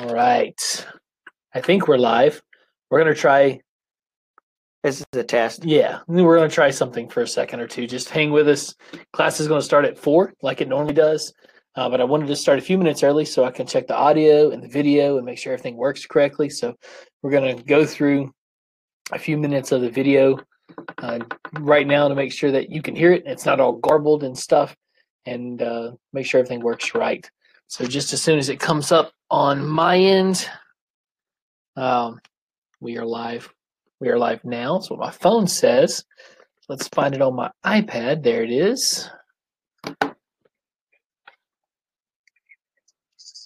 All right. I think we're live. We're going to try, This is a test. yeah, we're going to try something for a second or two. Just hang with us. Class is going to start at four, like it normally does. Uh, but I wanted to start a few minutes early so I can check the audio and the video and make sure everything works correctly. So we're going to go through a few minutes of the video uh, right now to make sure that you can hear it. It's not all garbled and stuff, and uh, make sure everything works right. So just as soon as it comes up on my end, um, we are live. We are live now. That's what my phone says. Let's find it on my iPad. There it is.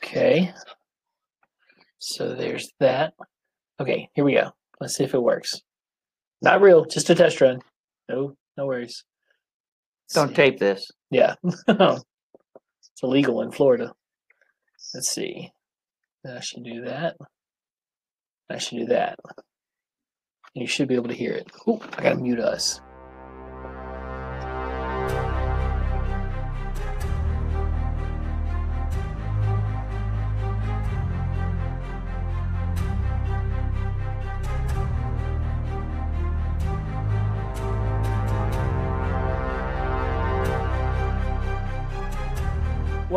Okay. So there's that. Okay, here we go. Let's see if it works. Not real, just a test run. No, no worries. Let's Don't see. tape this. Yeah. it's illegal in Florida. Let's see. I should do that. I should do that. And you should be able to hear it. Oh, I gotta mute us.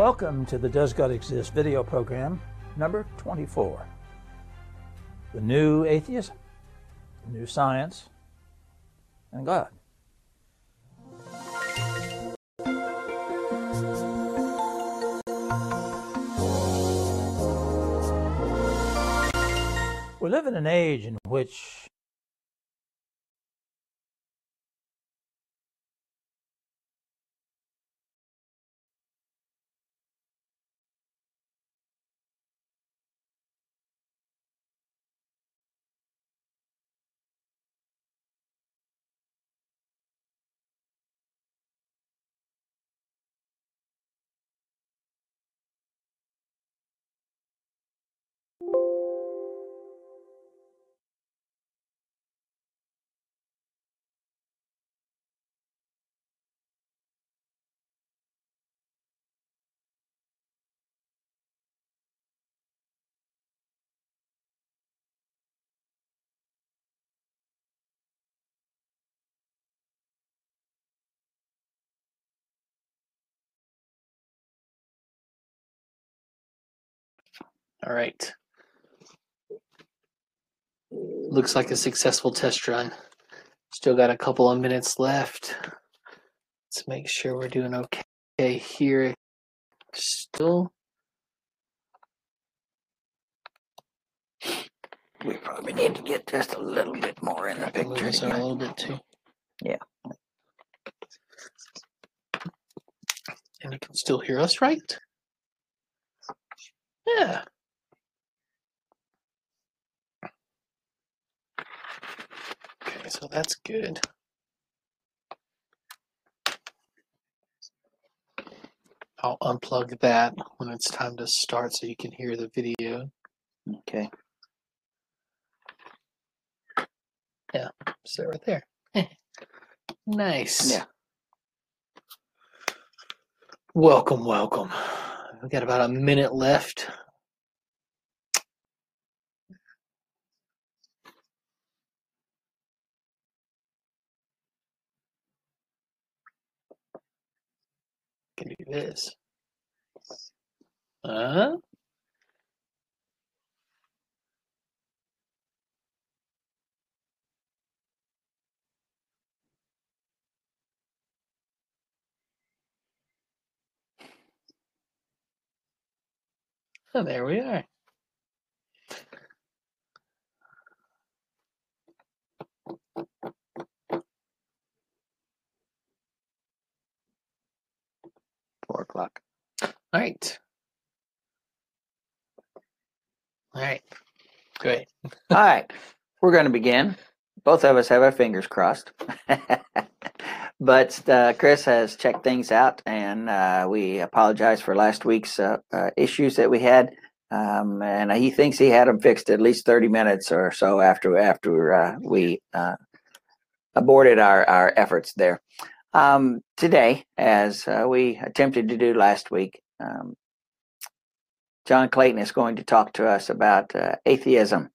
Welcome to the Does God Exist video program number 24. The new atheism, the new science, and God. We live in an age in which All right. Looks like a successful test run. Still got a couple of minutes left. Let's make sure we're doing okay here. Still. We probably need to get just a little bit more in the I can move picture. this a little bit too. Yeah. And you can still hear us, right? Yeah. So that's good. I'll unplug that when it's time to start so you can hear the video. Okay. Yeah, so right there. nice. Yeah. Welcome, welcome. We've got about a minute left. Can do this. Uh, oh, there we are. Four o'clock. All right. All right. Great. All right. We're going to begin. Both of us have our fingers crossed. but uh, Chris has checked things out, and uh, we apologize for last week's uh, uh, issues that we had. Um, and he thinks he had them fixed at least 30 minutes or so after after uh, we uh, aborted our, our efforts there. Um, today, as uh, we attempted to do last week, um, John Clayton is going to talk to us about uh, atheism.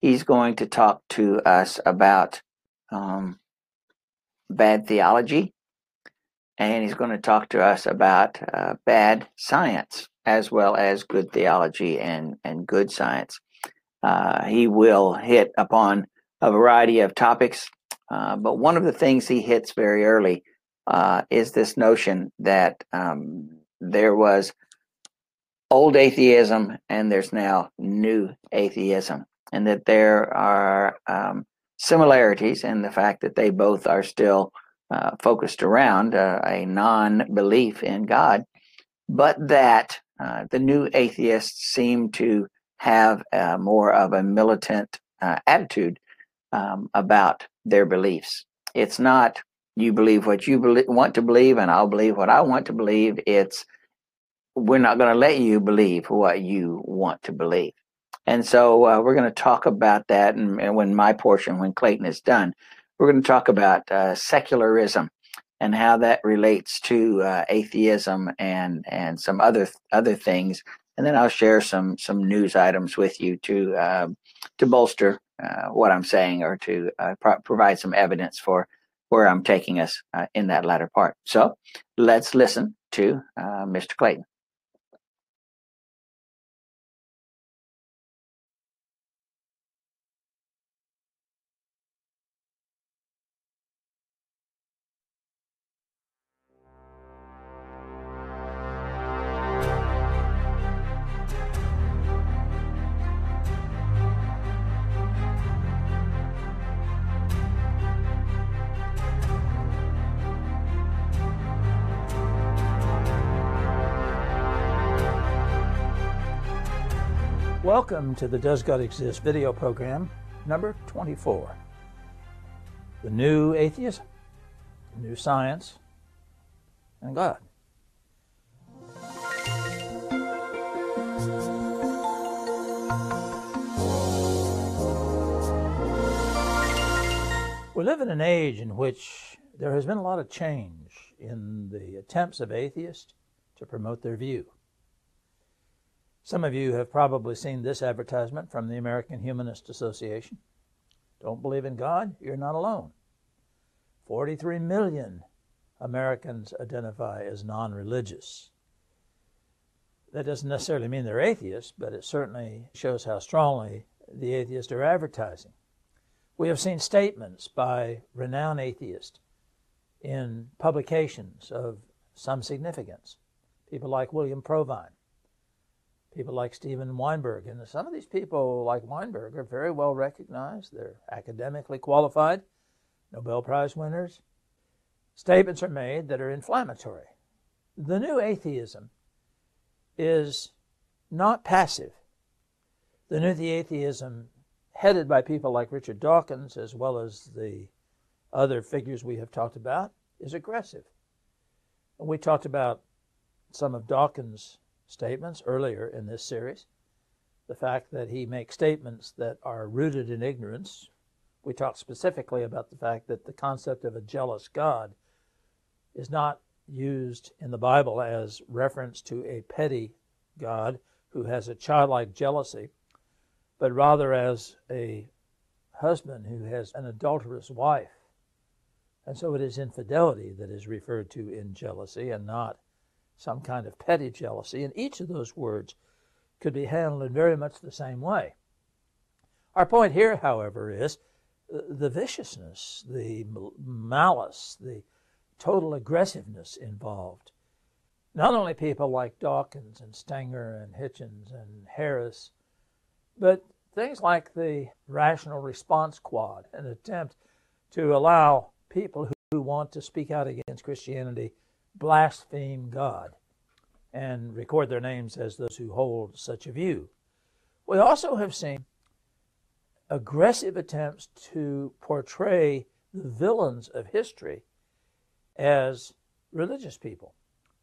He's going to talk to us about um, bad theology, and he's going to talk to us about uh, bad science as well as good theology and, and good science. Uh, he will hit upon a variety of topics, uh, but one of the things he hits very early uh, is this notion that um, there was old atheism and there's now new atheism, and that there are um, similarities in the fact that they both are still uh, focused around uh, a non belief in God, but that uh, the new atheists seem to have uh, more of a militant attitude um, about their beliefs. It's not you believe what you want to believe, and I'll believe what I want to believe. It's we're not going to let you believe what you want to believe. And so uh, we're going to talk about that. And, and, when my portion, when Clayton is done, we're going to talk about uh, secularism and how that relates to uh, atheism and and some other other things. And then I'll share some some news items with you to um, to bolster uh, what I'm saying or to uh, pro- provide some evidence for where I'm taking us uh, in that latter part. So let's listen to Mr. Clayton. Welcome to the Does God Exist video program number 24. The new atheism, new science, and God. We live in an age in which there has been a lot of change in the attempts of atheists to promote their view. Some of you have probably seen this advertisement from the American Humanist Association. Don't believe in God? You're not alone. 43 million Americans identify as non religious. That doesn't necessarily mean they're atheists, but it certainly shows how strongly the atheists are advertising. We have seen statements by renowned atheists in publications of some significance, people like William Provine, people like Steven Weinberg. And some of these people, like Weinberg, are very well recognized. They're academically qualified, Nobel Prize winners. Statements are made that are inflammatory. The new atheism is not passive. The new atheism, headed by people like Richard Dawkins, as well as the other figures we have talked about, is aggressive. And we talked about some of Dawkins' statements earlier in this series. The fact that he makes statements that are rooted in ignorance. We talked specifically about the fact that the concept of a jealous God is not used in the Bible as reference to a petty God who has a childlike jealousy, but rather as a husband who has an adulterous wife. And so it is infidelity that is referred to in jealousy and not some kind of petty jealousy, and each of those words could be handled in very much the same way. Our point here, however, is uh, the viciousness, the malice, the total aggressiveness involved. Not only people like Dawkins and Stenger and Hitchens and Harris, but things like the Rational Response Squad, an attempt to allow people who want to speak out against Christianity blaspheme God and record their names as those who hold such a view. We also have seen aggressive attempts to portray the villains of history as religious people.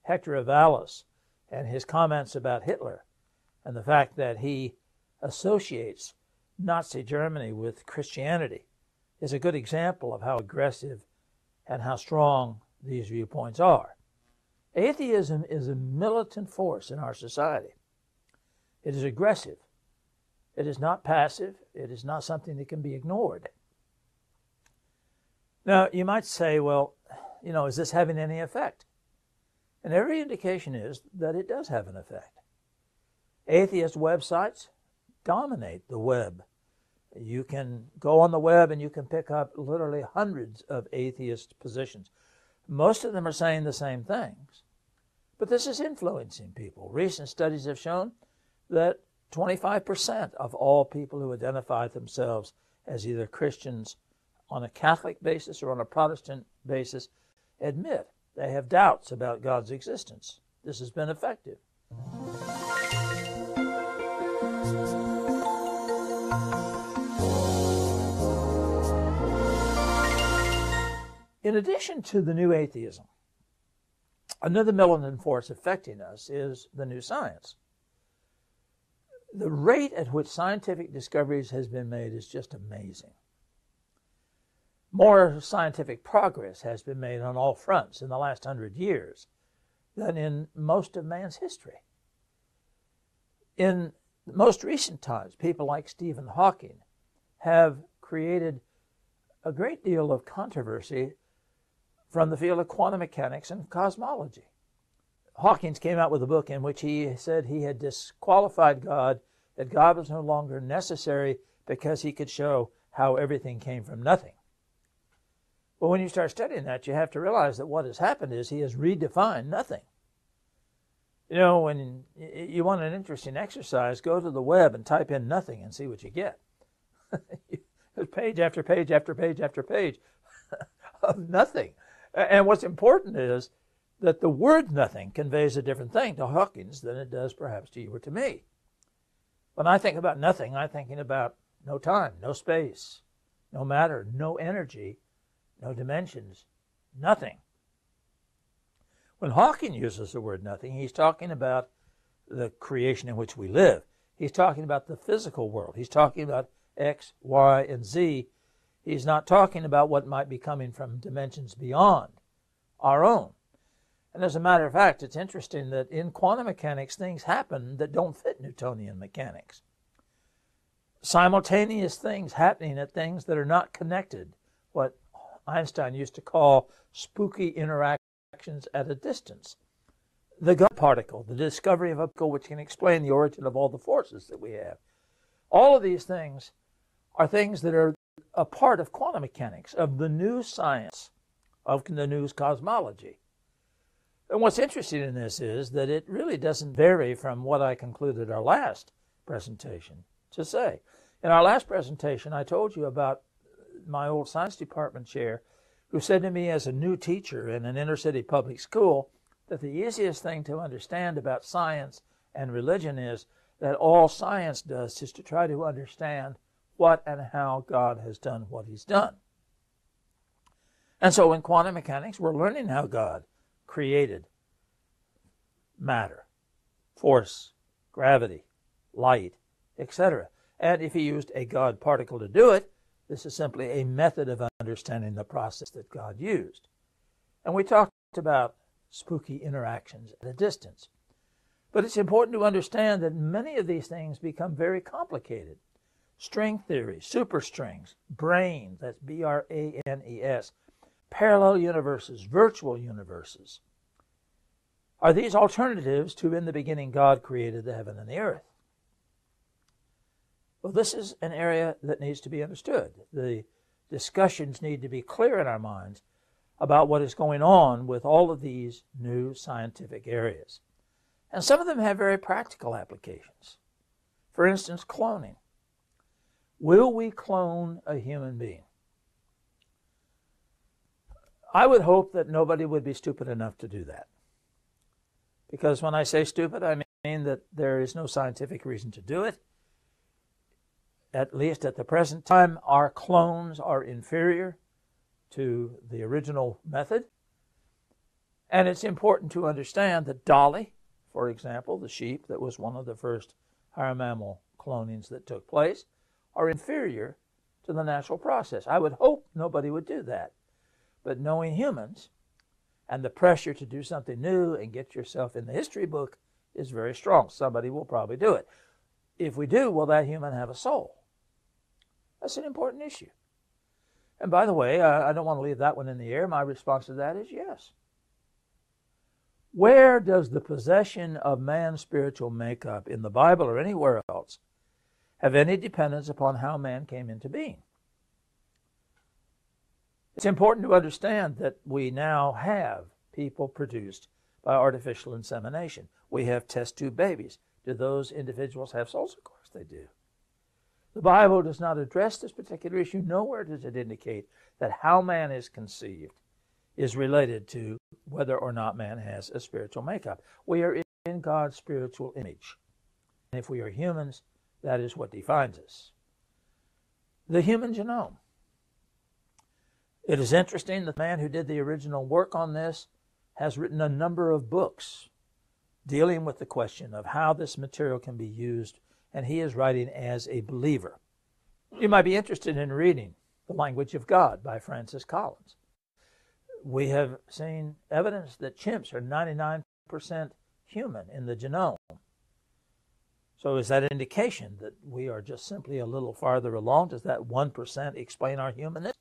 Hector Avalos and his comments about Hitler and the fact that he associates Nazi Germany with Christianity is a good example of how aggressive and how strong these viewpoints are. Atheism is a militant force in our society. It is aggressive. It is not passive. It is not something that can be ignored. Now, you might say, well, you know, is this having any effect? And every indication is that it does have an effect. Atheist websites dominate the web. You can go on the web and you can pick up literally hundreds of atheist positions. Most of them are saying the same things. But this is influencing people. Recent studies have shown that 25% of all people who identify themselves as either Christians on a Catholic basis or on a Protestant basis admit they have doubts about God's existence. This has been effective. In addition to the new atheism, another militant force affecting us is the new science. The rate at which scientific discoveries has been made is just amazing. More scientific progress has been made on all fronts in the last hundred years than in most of man's history. In most recent times, people like Stephen Hawking have created a great deal of controversy from the field of quantum mechanics and cosmology. Hawkins came out with a book in which he said he had disqualified God, that God was no longer necessary because he could show how everything came from nothing. But when you start studying that, you have to realize that what has happened is he has redefined nothing. You know, when you want an interesting exercise, go to the web and type in nothing and see what you get. Page after page after page after page of nothing. And what's important is that the word nothing conveys a different thing to Hawkins than it does perhaps to you or to me. When I think about nothing, I'm thinking about no time, no space, no matter, no energy, no dimensions, nothing. When Hawking uses the word nothing, he's talking about the creation in which we live. He's talking about the physical world. He's talking about X, Y, and Z. He's not talking about what might be coming from dimensions beyond our own. And as a matter of fact, it's interesting that in quantum mechanics, things happen that don't fit Newtonian mechanics. Simultaneous things happening at things that are not connected, what Einstein used to call spooky interactions at a distance. The God particle, the discovery of a particle which can explain the origin of all the forces that we have. All of these things are things that are a part of quantum mechanics, of the new science, of the new cosmology. And what's interesting in this is that it really doesn't vary from what I concluded our last presentation to say. In our last presentation, I told you about my old science department chair, who said to me as a new teacher in an inner city public school that the easiest thing to understand about science and religion is that all science does is to try to understand what and how God has done what he's done. And so in quantum mechanics, we're learning how God created matter, force, gravity, light, etc. And if he used a God particle to do it, this is simply a method of understanding the process that God used. And we talked about spooky interactions at a distance. But it's important to understand that many of these things become very complicated. String theory, superstrings, brane, that's B R A N E S, parallel universes, virtual universes. Are these alternatives to in the beginning God created the heaven and the earth? Well, this is an area that needs to be understood. The discussions need to be clear in our minds about what is going on with all of these new scientific areas. And some of them have very practical applications. For instance, cloning. Will we clone a human being? I would hope that nobody would be stupid enough to do that. Because when I say stupid, I mean that there is no scientific reason to do it at least at the present time, our clones are inferior to the original method. And it's important to understand that Dolly, for example, the sheep that was one of the first higher mammal clonings that took place, are inferior to the natural process. I would hope nobody would do that. But knowing humans and the pressure to do something new and get yourself in the history book is very strong. Somebody will probably do it. if we do, will that human have a soul? That's an important issue. And by the way, I, don't want to leave that one in the air. My response to that is yes. Where does the possession of man's spiritual makeup in the Bible or anywhere else have any dependence upon how man came into being? It's important to understand that we now have people produced by artificial insemination. We have test tube babies. Do those individuals have souls? Of course they do. The Bible does not address this particular issue. Nowhere does it indicate that how man is conceived is related to whether or not man has a spiritual makeup. We are in God's spiritual image. And if we are humans, that is what defines us. The human genome. It is interesting that the man who did the original work on this has written a number of books dealing with the question of how this material can be used, and he is writing as a believer. You might be interested in reading The Language of God by Francis Collins. We have seen evidence that chimps are 99% human in the genome. So, is that indication that we are just simply a little farther along? Does that 1% explain our humanness?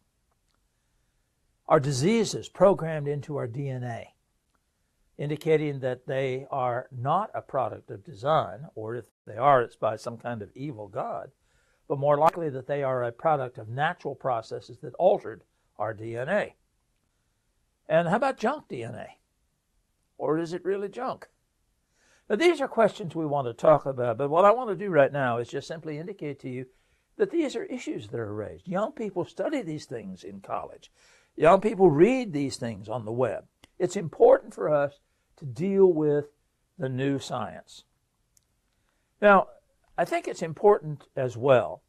Are diseases programmed into our DNA? indicating that they are not a product of design, or if they are, it's by some kind of evil God, but more likely that they are a product of natural processes that altered our DNA. And how about junk DNA? Or is it really junk? These are questions we want to talk about, but what I want to do right now is just simply indicate to you that these are issues that are raised. Young people study these things in college, young people read these things on the web. It's important for us to deal with the new science. Now, I think it's important as well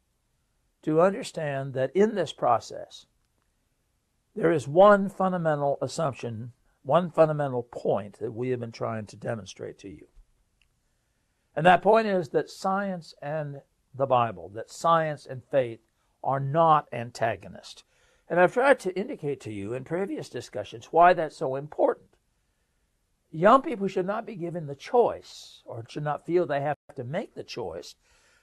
to understand that in this process, there is one fundamental assumption, one fundamental point that we have been trying to demonstrate to you. And that point is that science and the Bible, that science and faith are not antagonists. And I've tried to indicate to you in previous discussions why that's so important. Young people should not be given the choice, or should not feel they have to make the choice,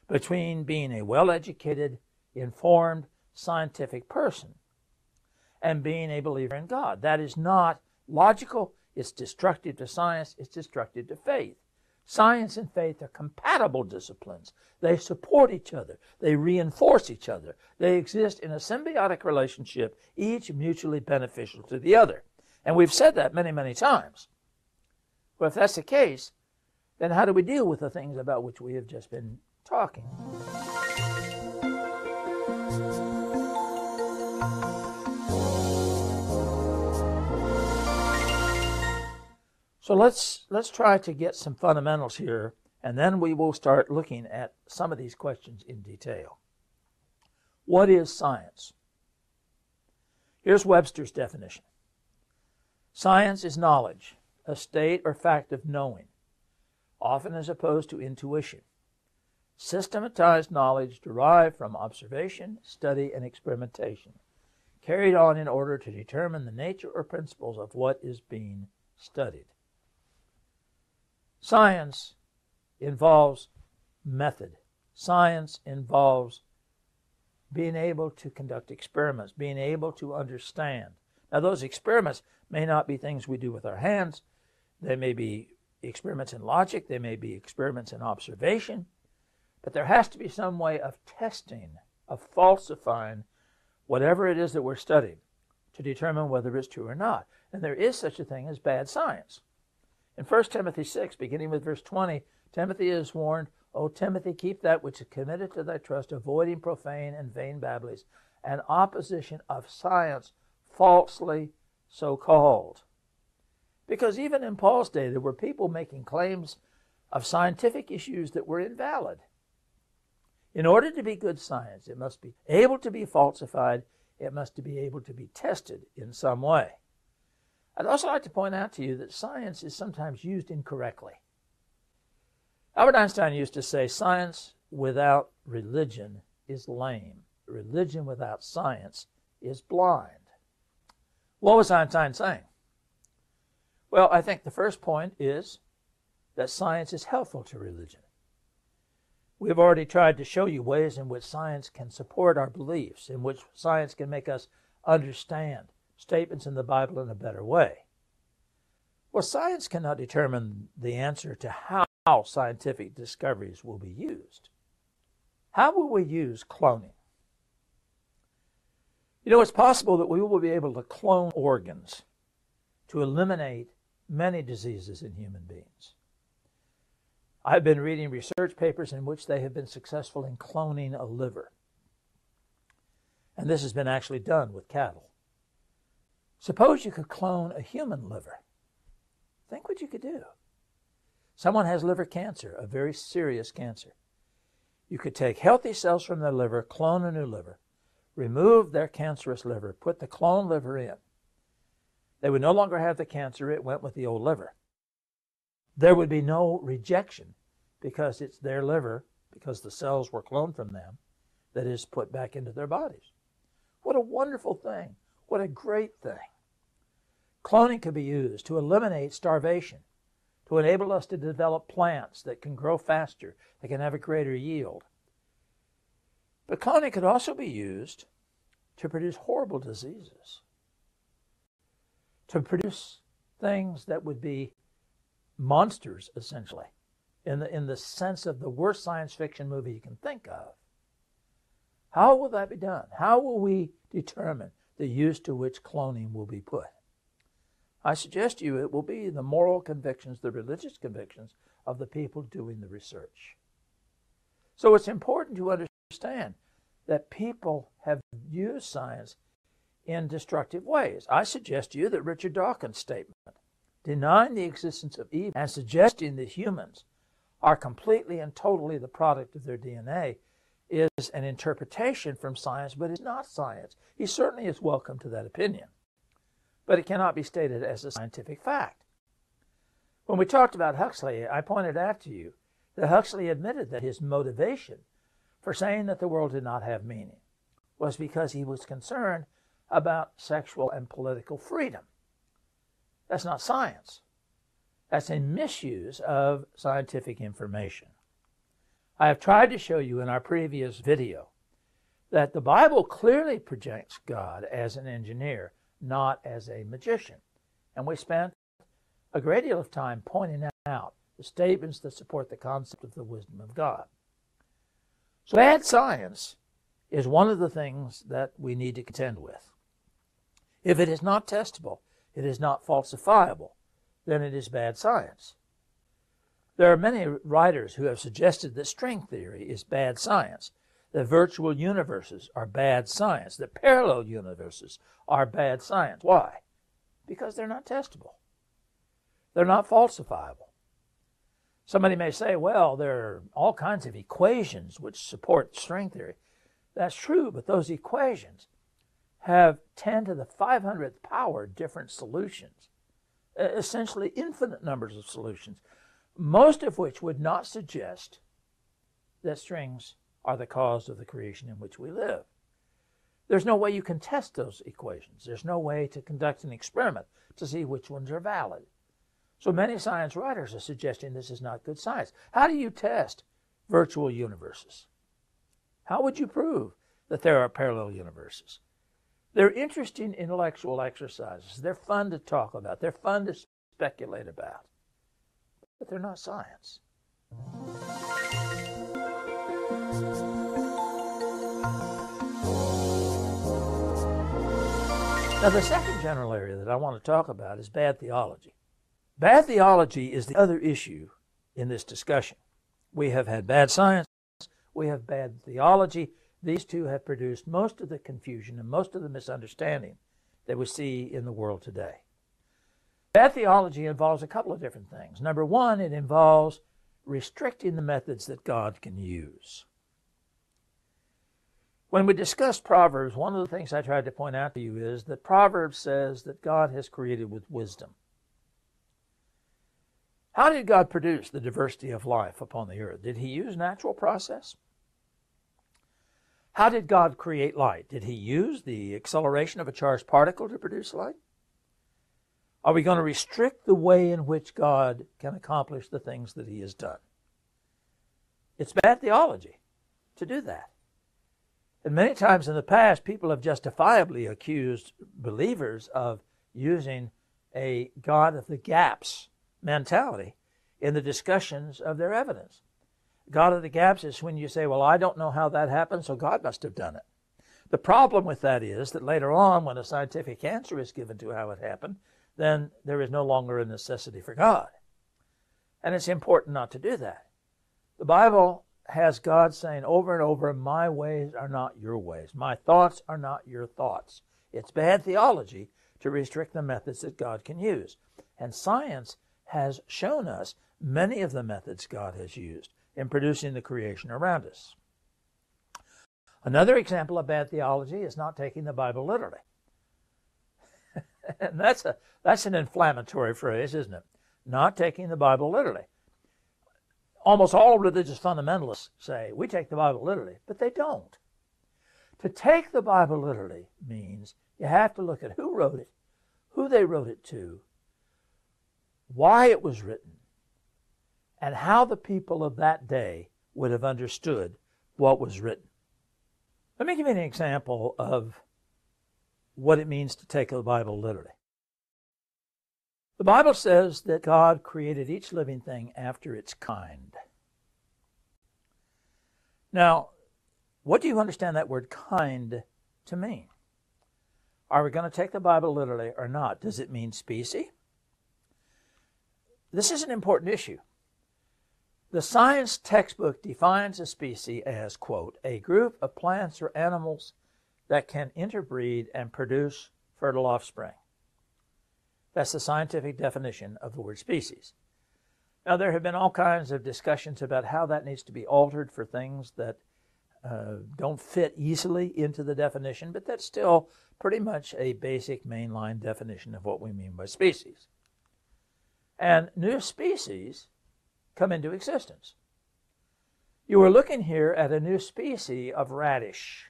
between being a well educated, informed, scientific person and being a believer in God. That is not logical, it's destructive to science, it's destructive to faith. Science and faith are compatible disciplines. They support each other. They reinforce each other. They exist in a symbiotic relationship, each mutually beneficial to the other. And we've said that many, many times. Well, if that's the case, then how do we deal with the things about which we have just been talking? So let's let's try to get some fundamentals here, and then we will start looking at some of these questions in detail. What is science? Here's Webster's definition. Science is knowledge, a state or fact of knowing, often as opposed to intuition. Systematized knowledge derived from observation, study, and experimentation, carried on in order to determine the nature or principles of what is being studied. Science involves method. Science involves being able to conduct experiments, being able to understand. Now, those experiments may not be things we do with our hands, they may be experiments in logic, they may be experiments in observation, but there has to be some way of testing, of falsifying whatever it is that we're studying to determine whether it's true or not. And there is such a thing as bad science. In 1 Timothy 6, beginning with verse 20, Timothy is warned, O Timothy, keep that which is committed to thy trust, avoiding profane and vain babblings, and opposition of science, falsely so called. Because even in Paul's day, there were people making claims of scientific issues that were invalid. In order to be good science, it must be able to be falsified, it must be able to be tested in some way. I'd also like to point out to you that science is sometimes used incorrectly. Albert Einstein used to say, Science without religion is lame. Religion without science is blind. What was Einstein saying? Well, I think the first point is that science is helpful to religion. We've already tried to show you ways in which science can support our beliefs, in which science can make us understand statements in the Bible in a better way. Well, science cannot determine the answer to how scientific discoveries will be used. How will we use cloning? You know, it's possible that we will be able to clone organs to eliminate many diseases in human beings. I've been reading research papers in which they have been successful in cloning a liver. And this has been actually done with cattle. Suppose you could clone a human liver. Think what you could do. Someone has liver cancer, a very serious cancer. You could take healthy cells from their liver, clone a new liver, remove their cancerous liver, put the clone liver in. They would no longer have the cancer, it went with the old liver there would be no rejection because it's their liver, because the cells were cloned from them, that is put back into their bodies. What a wonderful thing. What a great thing. Cloning can be used to eliminate starvation, to enable us to develop plants that can grow faster, that can have a greater yield. But cloning could also be used to produce horrible diseases, to produce things that would be monsters, essentially, in the, in the sense of the worst science fiction movie you can think of. How will that be done? How will we determine the use to which cloning will be put? I suggest to you it will be the moral convictions, the religious convictions of the people doing the research. So it's important to understand that people have used science in destructive ways. I suggest to you that Richard Dawkins' statement denying the existence of evil and suggesting that humans are completely and totally the product of their DNA is an interpretation from science, but it's not science. He certainly is welcome to that opinion, but it cannot be stated as a scientific fact. When we talked about Huxley, I pointed out to you that Huxley admitted that his motivation for saying that the world did not have meaning was because he was concerned about sexual and political freedom. That's not science. That's a misuse of scientific information. I have tried to show you in our previous video that the Bible clearly projects God as an engineer, not as a magician. And we spent a great deal of time pointing out the statements that support the concept of the wisdom of God. So, bad science is one of the things that we need to contend with. If it is not testable, it is not falsifiable, then it is bad science. There are many writers who have suggested that string theory is bad science, that virtual universes are bad science, that parallel universes are bad science. Why? Because they're not testable. They're not falsifiable. Somebody may say, well, there are all kinds of equations which support string theory. That's true, but those equations have 10 to the 500th power different solutions, essentially infinite numbers of solutions, most of which would not suggest that strings are the cause of the creation in which we live. There's no way you can test those equations. There's no way to conduct an experiment to see which ones are valid. So many science writers are suggesting this is not good science. How do you test virtual universes? How would you prove that there are parallel universes? They're interesting intellectual exercises. They're fun to talk about. They're fun to speculate about. But they're not science. Now, the second general area that I want to talk about is bad theology. Bad theology is the other issue in this discussion. We have had bad science, we have bad theology, these two have produced most of the confusion and most of the misunderstanding that we see in the world today. Bad theology involves a couple of different things. Number one, it involves restricting the methods that God can use. When we discuss Proverbs, one of the things I tried to point out to you is that Proverbs says that God has created with wisdom. How did God produce the diversity of life upon the earth? Did he use natural process? How did God create light? Did he use the acceleration of a charged particle to produce light? Are we going to restrict the way in which God can accomplish the things that he has done? It's bad theology to do that. And many times in the past, people have justifiably accused believers of using a God of the gaps mentality in the discussions of their evidence. God of the gaps is when you say, Well, I don't know how that happened, so God must have done it. The problem with that is that later on, when a scientific answer is given to how it happened, then there is no longer a necessity for God. And it's important not to do that. The Bible has God saying over and over, My ways are not your ways. My thoughts are not your thoughts. It's bad theology to restrict the methods that God can use. And science has shown us many of the methods God has used in producing the creation around us. Another example of bad theology is not taking the Bible literally. and that's a that's an inflammatory phrase, isn't it? Not taking the Bible literally. Almost all religious fundamentalists say we take the Bible literally, but they don't. To take the Bible literally means you have to look at who wrote it, who they wrote it to, why it was written, and how the people of that day would have understood what was written. Let me give you an example of what it means to take the Bible literally. The Bible says that God created each living thing after its kind. Now, what do you understand that word kind to mean? Are we going to take the Bible literally or not? Does it mean species? This is an important issue. The science textbook defines a species as, quote, a group of plants or animals that can interbreed and produce fertile offspring. That's the scientific definition of the word species. Now, there have been all kinds of discussions about how that needs to be altered for things that uh, don't fit easily into the definition, but that's still pretty much a basic mainline definition of what we mean by species. And new species come into existence. You are looking here at a new species of radish.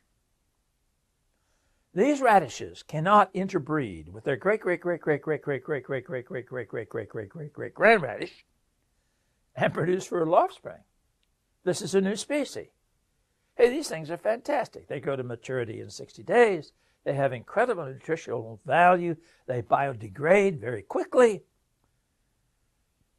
These radishes cannot interbreed with their great great great great great great great great great great great great great great great great grand radish and produce fertile offspring. This is a new species. Hey, these things are fantastic. They grow to maturity in 60 days. They have incredible nutritional value. They biodegrade very quickly.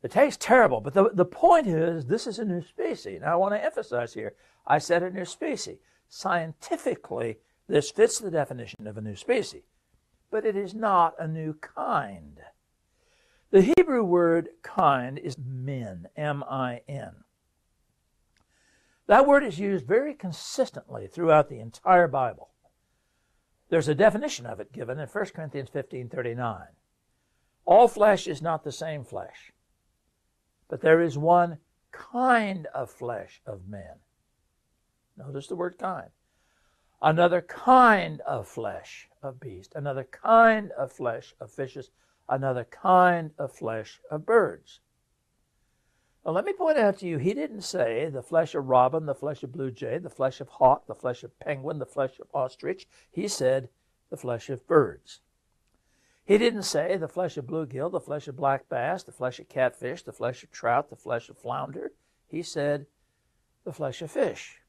It tastes terrible, but the, the point is this is a new species. Now, I want to emphasize here I said a new species. Scientifically, this fits the definition of a new species, but it is not a new kind. The Hebrew word kind is min, M I N. That word is used very consistently throughout the entire Bible. There's a definition of it given in 1 Corinthians 15 39. All flesh is not the same flesh. But there is one kind of flesh of men. Notice the word kind. Another kind of flesh of beast. Another kind of flesh of fishes. Another kind of flesh of birds. Now, let me point out to you, he didn't say the flesh of robin, the flesh of blue jay, the flesh of hawk, the flesh of penguin, the flesh of ostrich. He said the flesh of birds. He didn't say the flesh of bluegill, the flesh of black bass, the flesh of catfish, the flesh of trout, the flesh of flounder. He said the flesh of fish.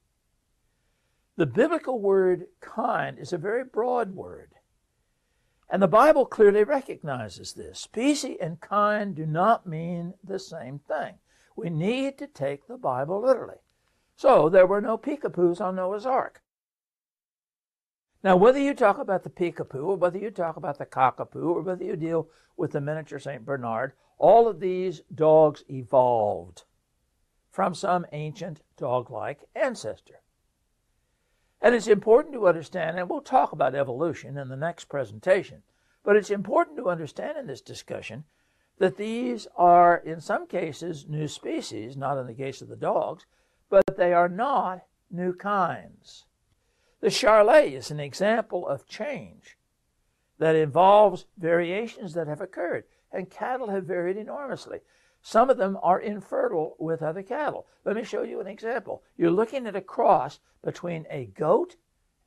The biblical word kind is a very broad word. And the Bible clearly recognizes this. Species and kind do not mean the same thing. We need to take the Bible literally. So there were no peekapoos on Noah's Ark. Now, whether you talk about the peekapoo, or whether you talk about the cockapoo, or whether you deal with the miniature St. Bernard, all of these dogs evolved from some ancient dog like ancestor. And it's important to understand, and we'll talk about evolution in the next presentation, but it's important to understand in this discussion that these are, in some cases, new species, not in the case of the dogs, but they are not new kinds. The Charolais is an example of change that involves variations that have occurred, and cattle have varied enormously. Some of them are infertile with other cattle. Let me show you an example. You're looking at a cross between a goat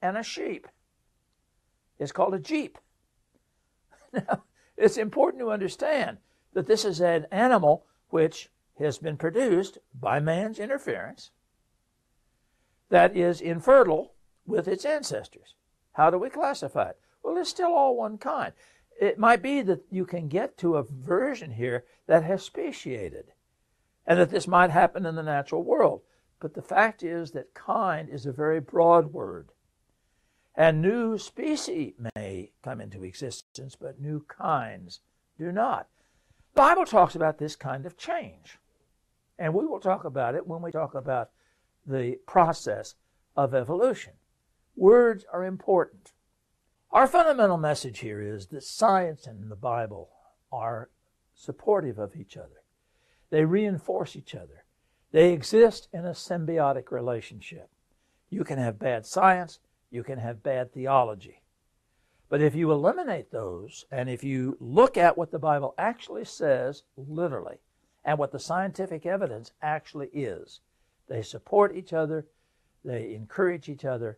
and a sheep. It's called a jeep. Now, it's important to understand that this is an animal which has been produced by man's interference that is infertile with its ancestors. How do we classify it? Well, it's still all one kind. It might be that you can get to a version here that has speciated, and that this might happen in the natural world. But the fact is that kind is a very broad word. And new species may come into existence, but new kinds do not. The Bible talks about this kind of change. And we will talk about it when we talk about the process of evolution. Words are important. Our fundamental message here is that science and the Bible are supportive of each other. They reinforce each other. They exist in a symbiotic relationship. You can have bad science, you can have bad theology. But if you eliminate those, and if you look at what the Bible actually says, literally, and what the scientific evidence actually is, they support each other, they encourage each other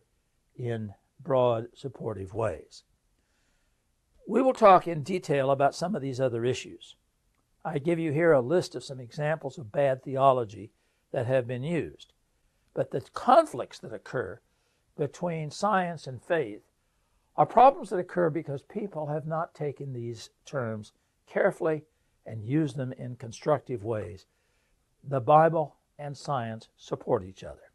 in broad, supportive ways. We will talk in detail about some of these other issues. I give you here a list of some examples of bad theology that have been used. But the conflicts that occur between science and faith are problems that occur because people have not taken these terms carefully and used them in constructive ways. The Bible and science support each other.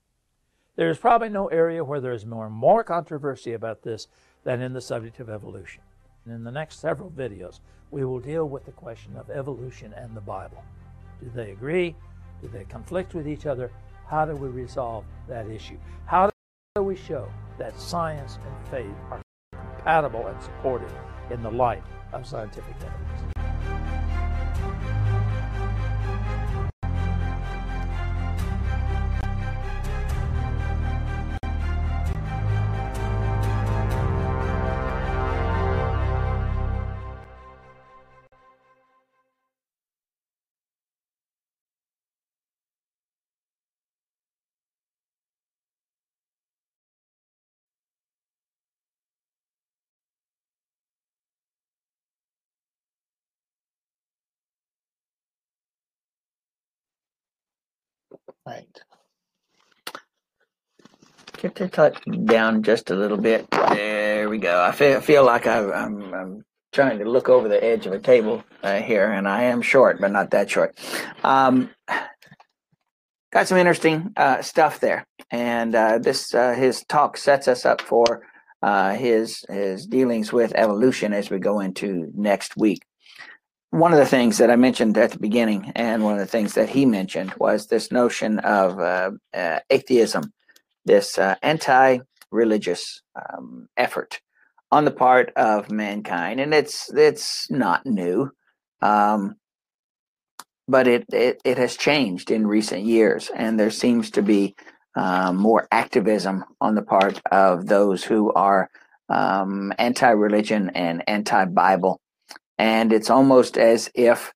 There is probably no area where there is more, more controversy about this than in the subject of evolution. And in the next several videos, we will deal with the question of evolution and the Bible. Do they agree? Do they conflict with each other? How do we resolve that issue? How do we show that science and faith are compatible and supported in the light of scientific evidence? Get the touch down just a little bit. There we go. I feel, feel like I, I'm, I'm trying to look over the edge of a table uh, here, and I am short, but not that short. Um, got some interesting uh, stuff there, and uh, this uh, his talk sets us up for uh, his his dealings with evolution as we go into next week one of the things that I mentioned at the beginning, and one of the things that he mentioned, was this notion of uh, atheism, this uh, anti religious um, effort on the part of mankind. And it's, it's not new, um, but it, it, it, has changed in recent years. And there seems to be uh, more activism on the part of those who are um, anti religion and anti Bible and it's almost as if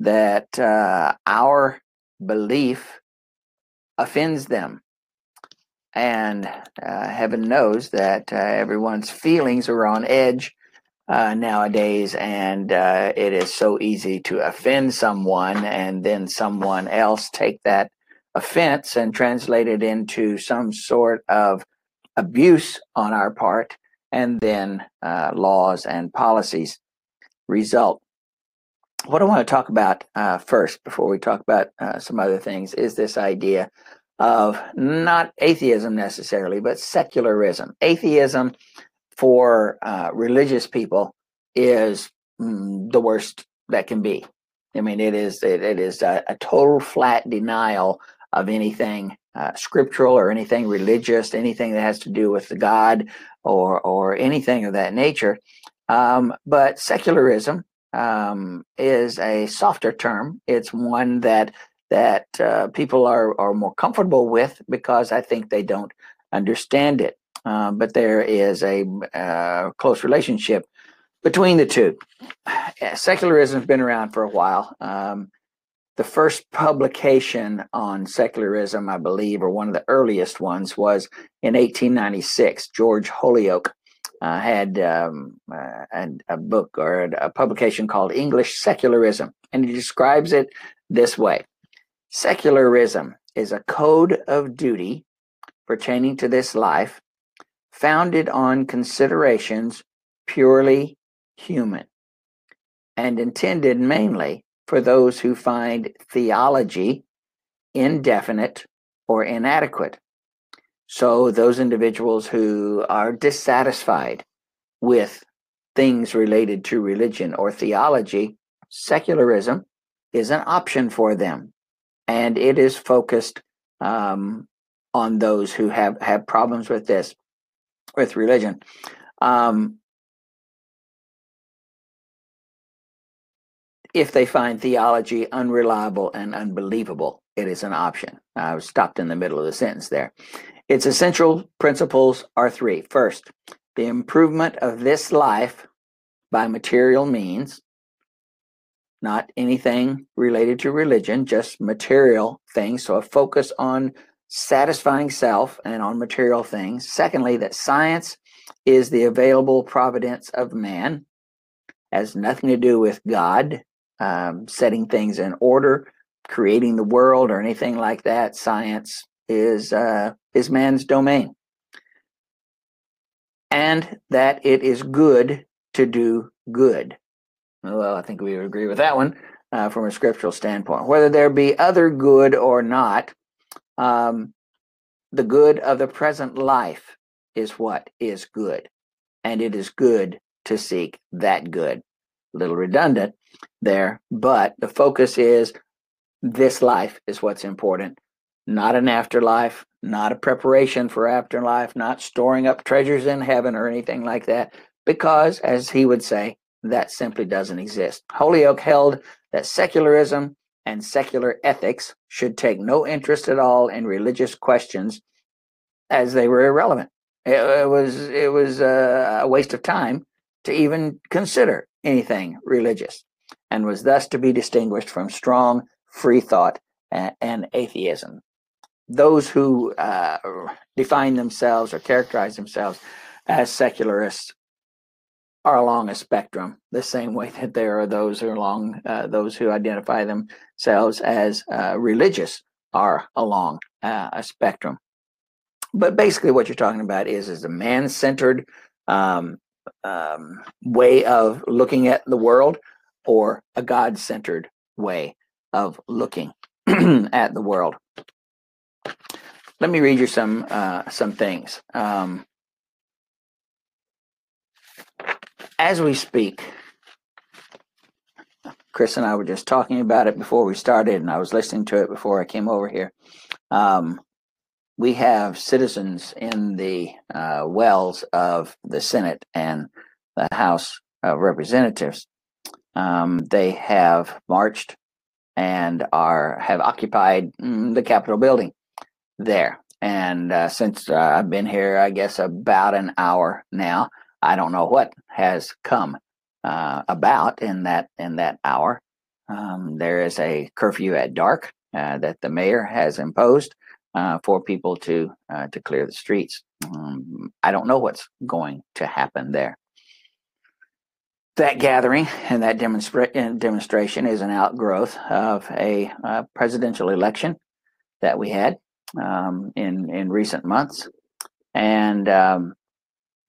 that uh, our belief offends them and uh, heaven knows that uh, everyone's feelings are on edge uh, nowadays and uh, it is so easy to offend someone and then someone else take that offense and translate it into some sort of abuse on our part and then uh, laws and policies result. What I want to talk about uh, first, before we talk about some other things, is this idea of not atheism necessarily, but secularism. Atheism for uh, religious people is mm, the worst that can be. I mean, it is it, it is a, a, total flat denial of anything uh, scriptural or anything religious, anything that has to do with the God or or anything of that nature. Um, but secularism um, is a softer term. It's one that that uh, people are are more comfortable with because I think they don't understand it. Uh, but there is a uh, close relationship between the two. Secularism has been around for a while. Um, the first publication on secularism, I believe, or one of the earliest ones, was in 1896. George Holyoake uh, had um, uh, a book or a publication called English Secularism, and he describes it this way Secularism is a code of duty pertaining to this life, founded on considerations purely human, and intended mainly for those who find theology indefinite or inadequate. So, those individuals who are dissatisfied with things related to religion or theology, secularism is an option for them. And it is focused um, on those who have, have problems with this, with religion. Um, if they find theology unreliable and unbelievable, it is an option. I was stopped in the middle of the sentence there. Its essential principles are three. First, the improvement of this life by material means, not anything related to religion, just material things. So a focus on satisfying self and on material things. Secondly, that science is the available providence of man, has nothing to do with God um, setting things in order, creating the world, or anything like that. Science is uh, is man's domain, and that it is good to do good. Well, I think we would agree with that one uh, from a scriptural standpoint. Whether there be other good or not, um, the good of the present life is what is good. And it is good to seek that good. A little redundant there, but the focus is this life is what's important, not an afterlife, not a preparation for afterlife, not storing up treasures in heaven or anything like that, because, as he would say, that simply doesn't exist. Holyoake held that secularism and secular ethics should take no interest at all in religious questions as they were irrelevant. It, it was it was a, a waste of time to even consider anything religious, and was thus to be distinguished from strong free thought and, and atheism. Those who uh, define themselves or characterize themselves as secularists are along a spectrum, the same way that there are those who are along uh, those who identify themselves as uh, religious are along uh, a spectrum. But basically, what you're talking about is is a man-centered um, um, way of looking at the world, or a God-centered way of looking at the world. Let me read you some uh, some things. Um, as we speak, Chris and I were just talking about it before we started, and I was listening to it before I came over here. Um, we have citizens in the uh, wells of the Senate and the House of Representatives. Um, they have marched and are have occupied mm, the Capitol building there. And uh, since uh, I've been here, I guess about an hour now, I don't know what has come uh, about in that in that hour. Um, there is a curfew at dark uh, that the mayor has imposed uh, for people to uh, to clear the streets. Um, I don't know what's going to happen there. That gathering and that demonstra- demonstration is an outgrowth of a uh, presidential election that we had um, in in recent months, and um,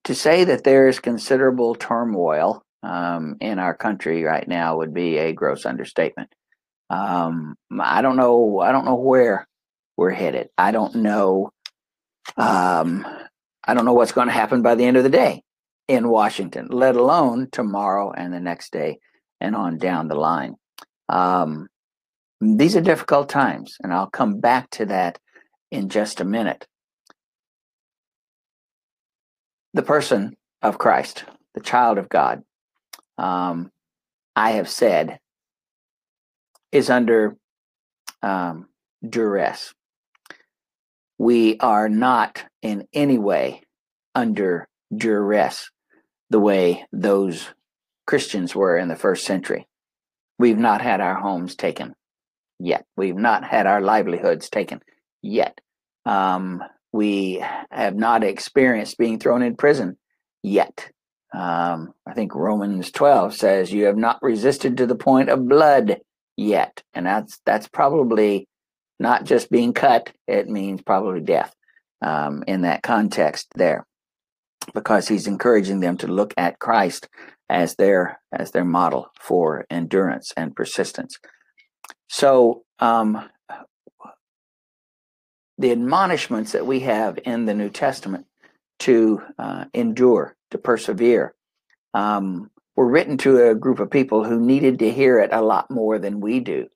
to say that there is considerable turmoil um, in our country right now would be a gross understatement. Um, I don't know. I don't know where we're headed. I don't know. Um, I don't know what's going to happen by the end of the day in Washington, let alone tomorrow and the next day and on down the line. Um, these are difficult times, and I'll come back to that in just a minute the person of Christ, the child of God, um, I have said, is under um, duress. We are not in any way under duress the way those Christians were in the first century. We've not had our homes taken yet. We've not had our livelihoods taken yet. Um, we have not experienced being thrown in prison yet. Um, I think Romans 12 says you have not resisted to the point of blood yet. And that's that's probably not just being cut, it means probably death. um, in that context there, because he's encouraging them to look at Christ as their as their model for endurance and persistence. So um, the admonishments that we have in the New Testament to uh, endure, to persevere, um, were written to a group of people who needed to hear it a lot more than we do.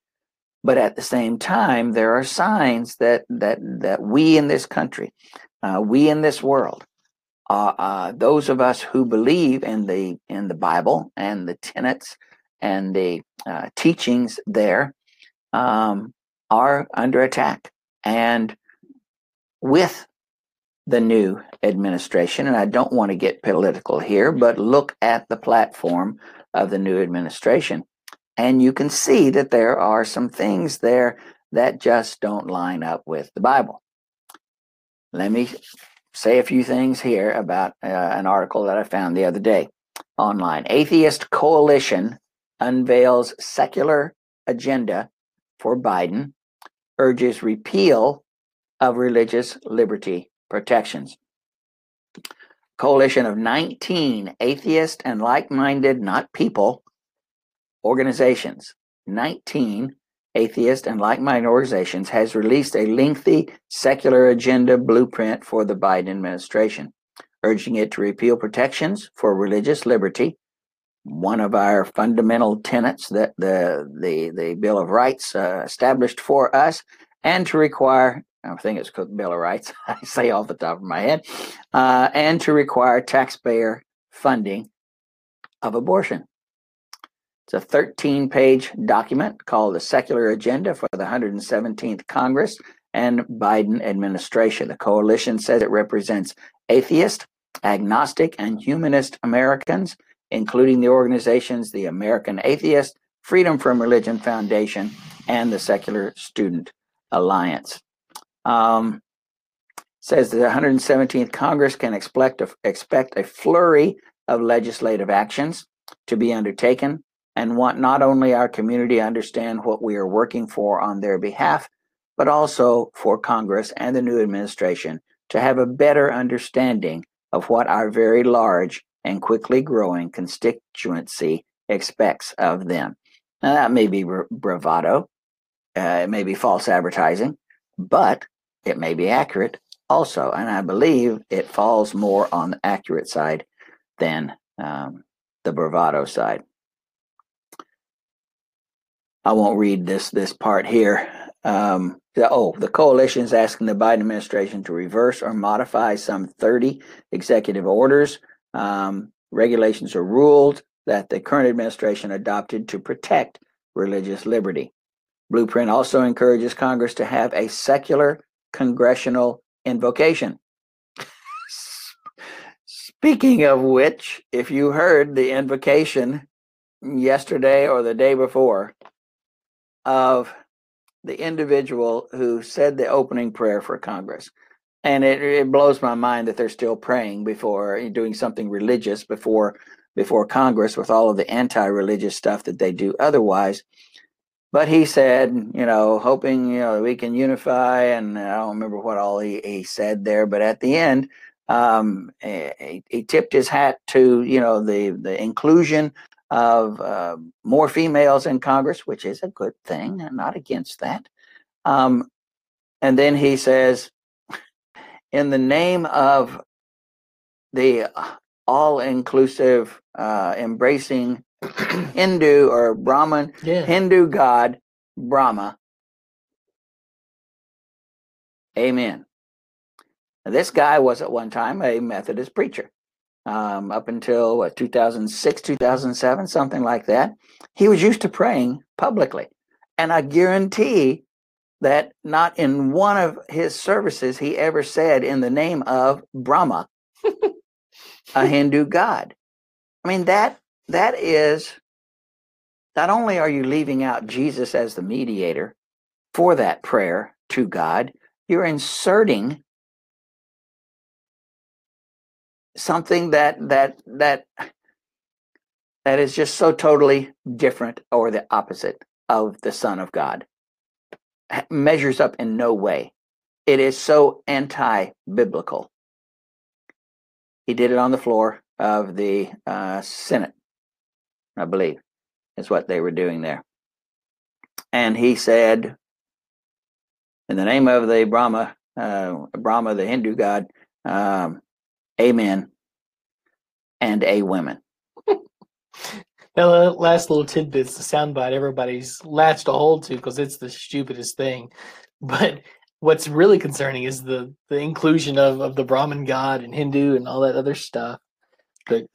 But at the same time, there are signs that that that we in this country, uh, we in this world, uh, uh, those of us who believe in the in the Bible and the tenets and the uh, teachings there, um, are under attack. And with the new administration, and I don't want to get political here, but look at the platform of the new administration. And you can see that there are some things there that just don't line up with the Bible. Let me say a few things here about uh, an article that I found the other day online. Atheist Coalition unveils secular agenda for Biden, urges repeal of religious liberty protections. Coalition of 19 atheist and like minded, not people, organizations, 19 atheist and like minded organizations, has released a lengthy secular agenda blueprint for the Biden administration, urging it to repeal protections for religious liberty. One of our fundamental tenets that the, the, the Bill of Rights uh, established for us, and to require I think it's called Bill of Rights, I say off the top of my head, uh, and to require taxpayer funding of abortion. It's a 13 page document called the Secular Agenda for the 117th Congress and Biden administration. The coalition says it represents atheist, agnostic, and humanist Americans, including the organizations the American Atheist, Freedom from Religion Foundation, and the Secular Student Alliance. Um, says the 117th Congress can expect a, expect a flurry of legislative actions to be undertaken and want not only our community to understand what we are working for on their behalf, but also for Congress and the new administration to have a better understanding of what our very large and quickly growing constituency expects of them. Now, that may be bravado, uh, it may be false advertising, but it may be accurate also. And I believe it falls more on the accurate side than um, the bravado side. I won't read this this part here. Um, oh, the coalition is asking the Biden administration to reverse or modify some 30 executive orders, um, regulations, or rules that the current administration adopted to protect religious liberty. Blueprint also encourages Congress to have a secular congressional invocation. Speaking of which, if you heard the invocation yesterday or the day before of the individual who said the opening prayer for Congress, and it, it blows my mind that they're still praying before doing something religious before before Congress with all of the anti-religious stuff that they do otherwise but he said, you know, hoping you know we can unify, and I don't remember what all he, he said there, but at the end, um, he, he, tipped his hat to you know the the inclusion of uh, more females in Congress, which is a good thing. I'm not against that. Um, and then he says, in the name of the all-inclusive, uh, embracing Hindu or Brahman, yeah. Hindu god Brahma. Amen. Now, this guy was at one time a Methodist preacher. Um, up until what 2006 2007 something like that he was used to praying publicly and i guarantee that not in one of his services he ever said in the name of brahma a hindu god i mean that that is not only are you leaving out Jesus as the mediator for that prayer to God, you're inserting something that that that that is just so totally different or the opposite of the son of god. Measures up in no way. It is so anti-biblical. He did it on the floor of the uh, Senate, I believe, is what they were doing there. And he said, in the name of the Brahma, uh, Brahma, the Hindu god, um, amen, and a women. Now, last little tidbits, the soundbite everybody's latched a hold to because it's the stupidest thing. But what's really concerning is the the inclusion of, of the Brahmin god and Hindu and all that other stuff. But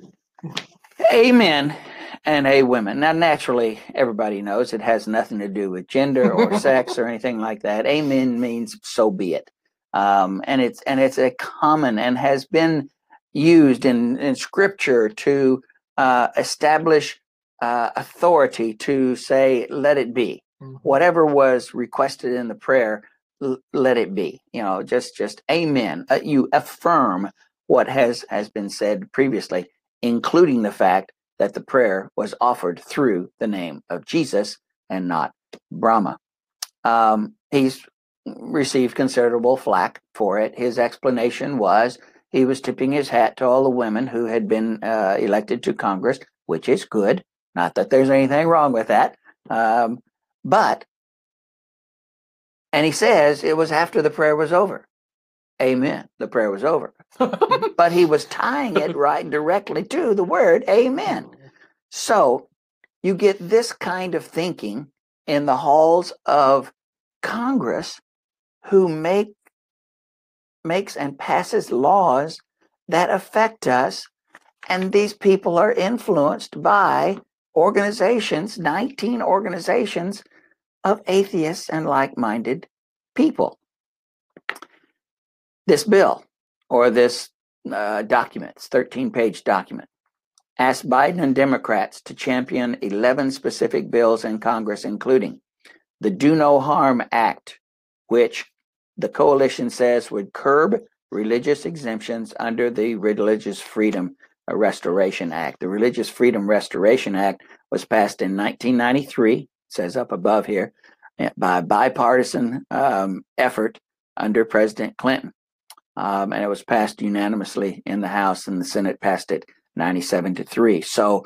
Amen and a women. Now, naturally, everybody knows it has nothing to do with gender or sex or anything like that. Amen means so be it, um, and it's and it's a common and has been used in in scripture to uh, establish uh, authority to say, "Let it be." Mhm. Whatever was requested in the prayer, l- let it be. You know, just just Amen. Uh, you affirm what has has been said previously, including the fact that the prayer was offered through the name of Jesus and not Brahma. Um, he's received considerable flack for it. His explanation was he was tipping his hat to all the women who had been uh, elected to Congress, which is good. Not that there's anything wrong with that. Um, but, and he says it was after the prayer was over. Amen. The prayer was over. but he was tying it right directly to the word amen. So you get this kind of thinking in the halls of Congress who make makes and passes laws that affect us and these people are influenced by organizations 19 organizations of atheists and like-minded people this bill or this uh, document, 13 page document, asked Biden and Democrats to champion 11 specific bills in Congress, including the Do No Harm Act, which the coalition says would curb religious exemptions under the Religious Freedom Restoration Act. The Religious Freedom Restoration Act was passed in 1993, says up above here, by bipartisan um, effort under President Clinton um, and it was passed unanimously in the House, and the Senate passed it 97 to 3. So,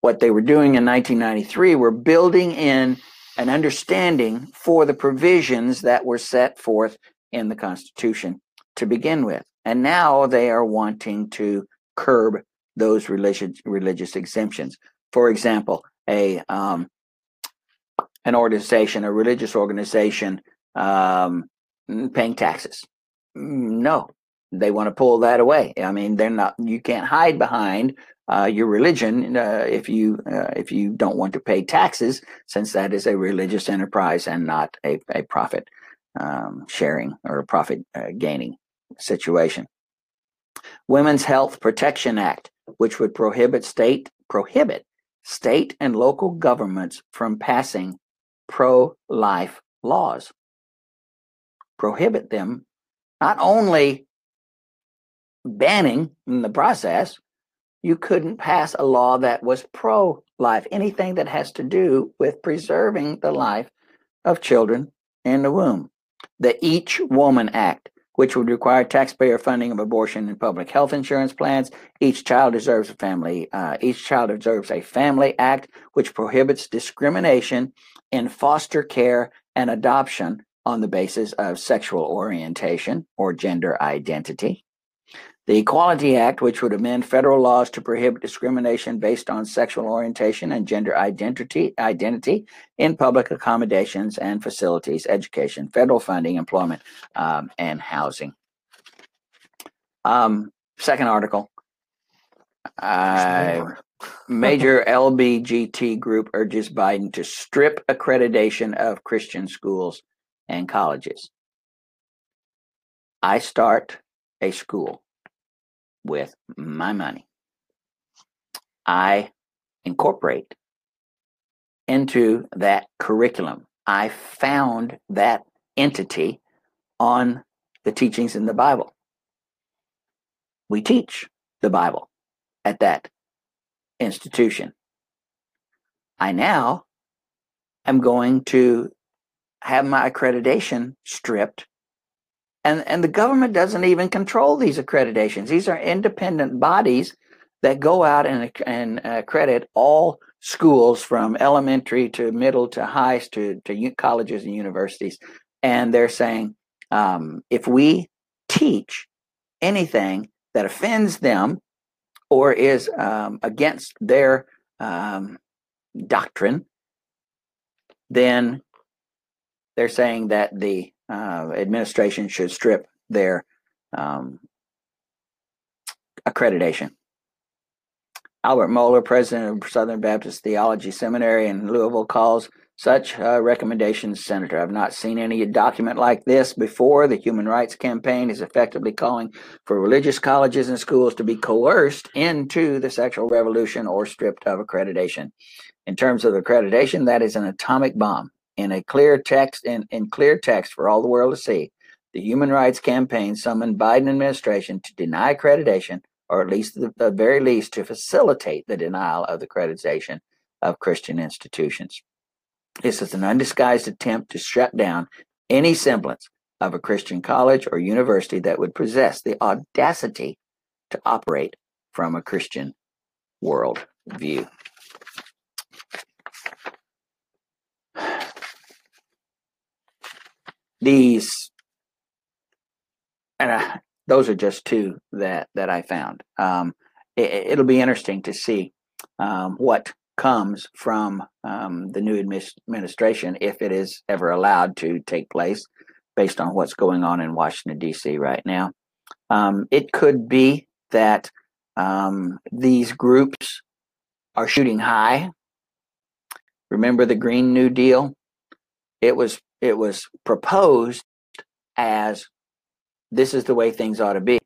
what they were doing in 1993 were building in an understanding for the provisions that were set forth in the Constitution to begin with. And now they are wanting to curb those religious religious exemptions. For example, a um, an organization, a religious organization, um, paying taxes no. They want to pull that away. I mean they're not you can't hide behind uh, your religion uh, if you uh, if you don't want to pay taxes since that is a religious enterprise and not a, a profit um, sharing or a profit uh, gaining situation. Women's health protection act which would prohibit state prohibit state and local governments from passing pro-life laws. Prohibit them not only banning in the process, you couldn't pass a law that was pro life, anything that has to do with preserving the life of children in the womb. The Each Woman Act, which would require taxpayer funding of abortion and public health insurance plans. Each child deserves a family. Uh, each child deserves a family act, which prohibits discrimination in foster care and adoption on the basis of sexual orientation or gender identity. The Equality Act, which would amend federal laws to prohibit discrimination based on sexual orientation and gender identity, identity in public accommodations and facilities, education, federal funding, employment, um, and housing. Um, second article. Uh, major LBGT group urges Biden to strip accreditation of Christian schools and colleges. I start a school with my money. I incorporate into that curriculum. I found that entity on the teachings in the Bible. We teach the Bible at that institution. I now am going to have my accreditation stripped And, and the government doesn't even control these accreditations. These are independent bodies that go out and, and accredit all schools from elementary to middle to high to, to colleges and universities. And they're saying um, if we teach anything that offends them or is um, against their um, doctrine, then they're saying that the uh, administration should strip their um, accreditation. Albert Mohler, president of Southern Baptist Theology Seminary in Louisville, calls such uh, recommendations, Senator. I've not seen any document like this before. The Human Rights Campaign is effectively calling for religious colleges and schools to be coerced into the sexual revolution or stripped of accreditation. In terms of accreditation, that is an atomic bomb in a clear text in, in clear text for all the world to see. The Human Rights Campaign summoned Biden administration to deny accreditation, or at least the, the very least to facilitate the denial of the accreditation of Christian institutions. This is an undisguised attempt to shut down any semblance of a Christian college or university that would possess the audacity to operate from a Christian world These, and I, those are just two that that I found. Um, it, will be interesting to see um, what comes from um, the new administration if it is ever allowed to take place based on what's going on in Washington, D.C. right now. Um, it could be that um, these groups are shooting high. Remember the Green New Deal? It was it was proposed as this is the way things ought to be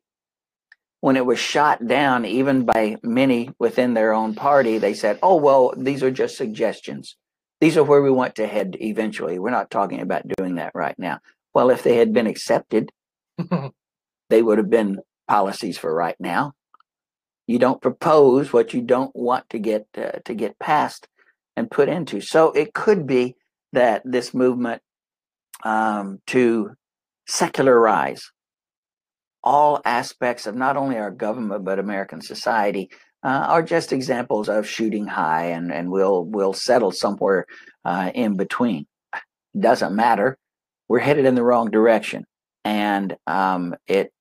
when it was shot down, even by many within their own party, they said, oh, well, these are just suggestions. These are where we want to head eventually. We're not talking about doing that right now. Well, if they had been accepted, they would have been policies for right now. You don't propose what you don't want to get uh, to get passed and put into. So it could be that this movement um, to secularize all aspects of not only our government but American society uh, are just examples of shooting high, and and we'll we'll settle somewhere uh, in between. Doesn't matter. We're headed in the wrong direction, and um, it.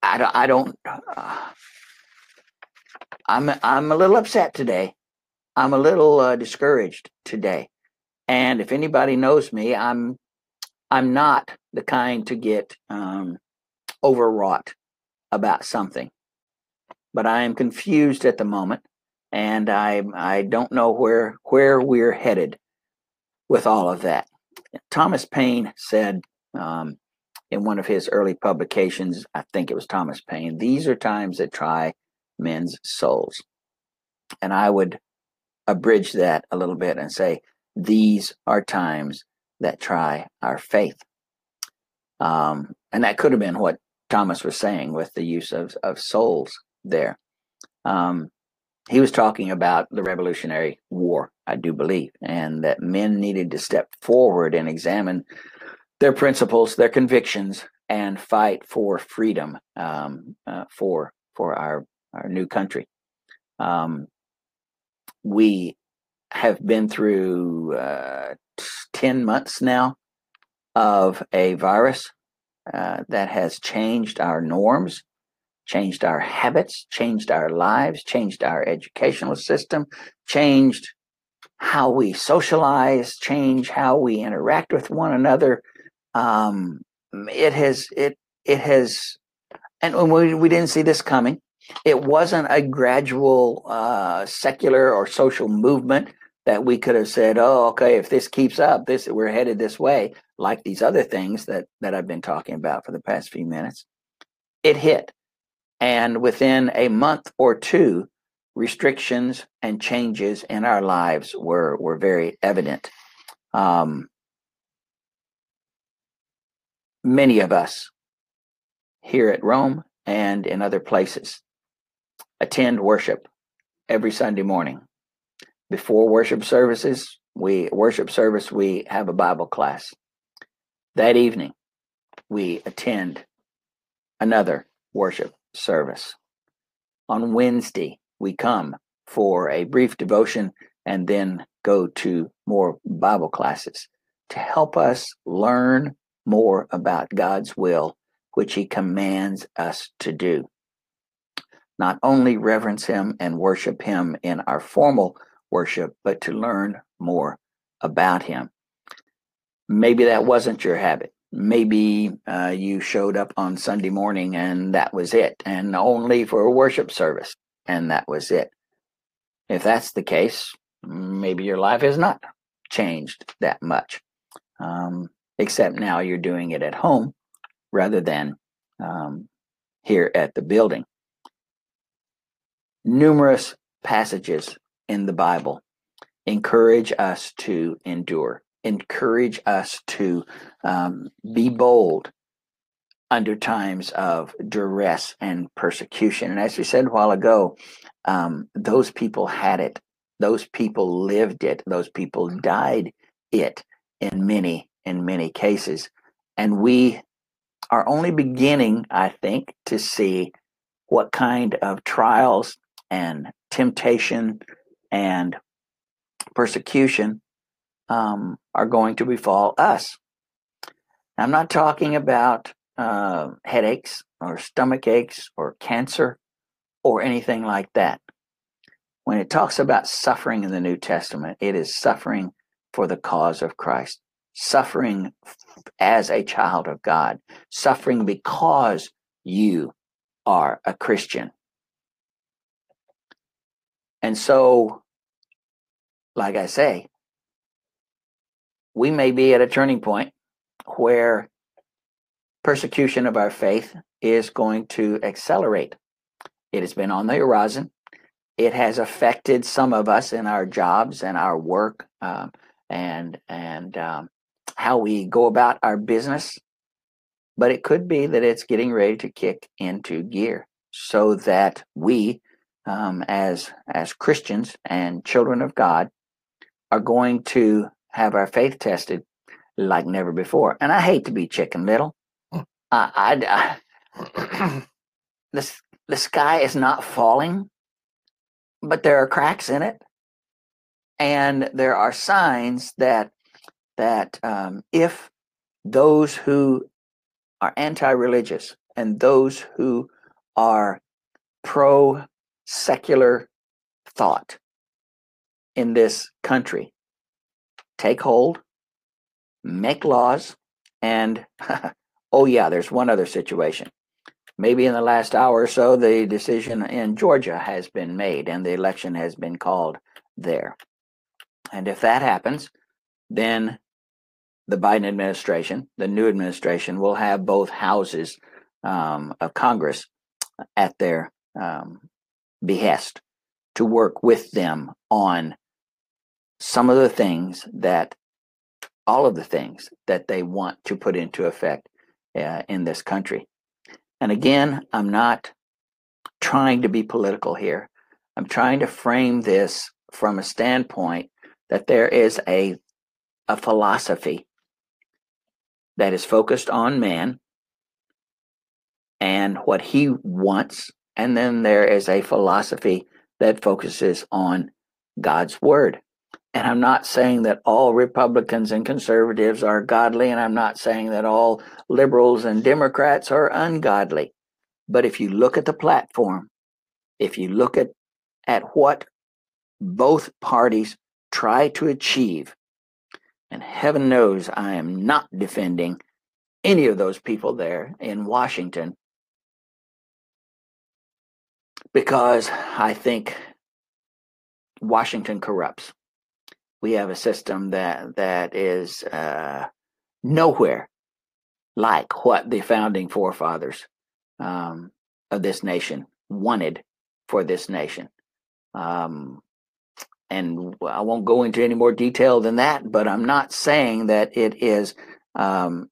I don't. I don't uh, I'm I'm a little upset today. I'm a little uh, discouraged today, and if anybody knows me, I'm I'm not the kind to get um, overwrought about something. But I am confused at the moment, and I I don't know where where we're headed with all of that. Thomas Paine said um, in one of his early publications, I think it was Thomas Paine, these are times that try men's souls. And I would abridge that a little bit and say, these are times that try our faith. Um, and that could have been what Thomas was saying with the use of, of souls there. Um, he was talking about the Revolutionary War, I do believe, and that men needed to step forward and examine their principles, their convictions, and fight for freedom um, uh, for for our our new country. Um, we have been through uh, ten months now of a virus uh, that has changed our norms, changed our habits, changed our lives, changed our educational system, changed how we socialize, change how we interact with one another. Um, it has it it has, and we we didn't see this coming. It wasn't a gradual uh, secular or social movement that we could have said, "Oh, okay, if this keeps up, this we're headed this way." like these other things that that I've been talking about for the past few minutes, it hit. And within a month or two, restrictions and changes in our lives were were very evident. Um, many of us here at Rome and in other places attend worship every Sunday morning. Before worship services, we worship service, we have a Bible class that evening, we attend another worship service. On Wednesday, we come for a brief devotion and then go to more Bible classes to help us learn more about God's will, which He commands us to do. Not only reverence Him and worship Him in our formal worship, but to learn more about Him. Maybe that wasn't your habit. Maybe uh, you showed up on Sunday morning and that was it, and only for a worship service, and that was it. If that's the case, maybe your life has not changed that much, um, except now you're doing it at home rather than um, here at the building. Numerous passages in the Bible. Encourage us to endure, encourage us to um, be bold under times of duress and persecution. And as we said a while ago, um, those people had it. Those people lived it. Those people died it in many in many cases. And we are only beginning i think to see what kind of trials and temptation and persecution um, are going to befall us i'm not talking about uh, headaches or stomach aches or cancer or anything like that. When it talks about suffering in the New Testament, it is suffering for the cause of Christ, suffering as a child of God, suffering because you are a Christian. And so, like I say, we may be at a turning point where persecution of our faith is going to accelerate. It has been on the horizon. It has affected some of us in our jobs and our work um, and and um, how we go about our business. But it could be that it's getting ready to kick into gear, so that we, um, as as Christians and children of God, are going to have our faith tested like never before. And I hate to be chicken little. Hmm. I, I, this the sky is not falling, but there are cracks in it, and there are signs that that um, if those who are anti-religious and those who are pro secular thought in this country take hold, make laws, and oh, yeah, there's one other situation maybe in the last hour or so, the decision in Georgia has been made and the election has been called there. And if that happens, then the Biden administration, the new administration, will have both houses um, of Congress at their um, behest to work with them on some of the things that, all of the things that they want to put into effect uh, in this country. And again, I'm not trying to be political here. I'm trying to frame this from a standpoint that there is a, a philosophy that is focused on man and what he wants. And then there is a philosophy that focuses on God's word. And I'm not saying that all Republicans and conservatives are godly, and I'm not saying that all liberals and Democrats are ungodly. But if you look at the platform, if you look at, at what both parties try to achieve, and heaven knows I am not defending any of those people there in Washington because I think Washington corrupts we have a system that that is uh, nowhere like what the founding forefathers um, of this nation wanted for this nation. Um, and I won't go into any more detail than that, but I'm not saying that it is um,